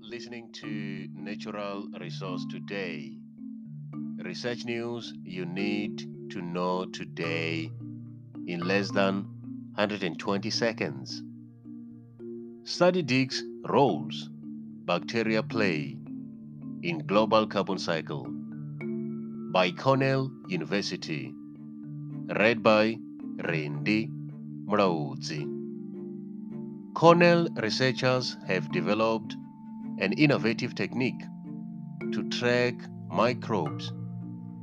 listening to Natural Resource Today. Research news you need to know today in less than 120 seconds. Study digs roles bacteria play in global carbon cycle by Cornell University. Read by Randy Muraudzi. Cornell researchers have developed an innovative technique to track microbes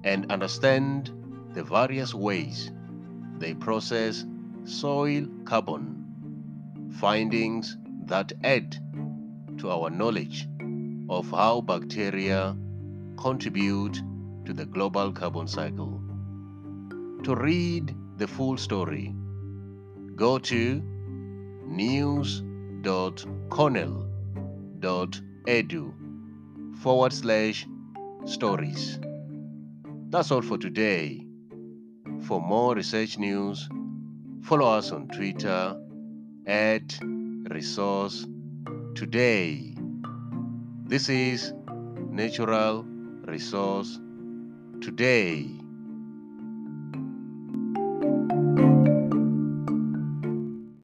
and understand the various ways they process soil carbon, findings that add to our knowledge of how bacteria contribute to the global carbon cycle. To read the full story, go to news.cornell.edu forward slash stories. That's all for today. For more research news, follow us on Twitter at Resource Today. This is Natural Resource Today.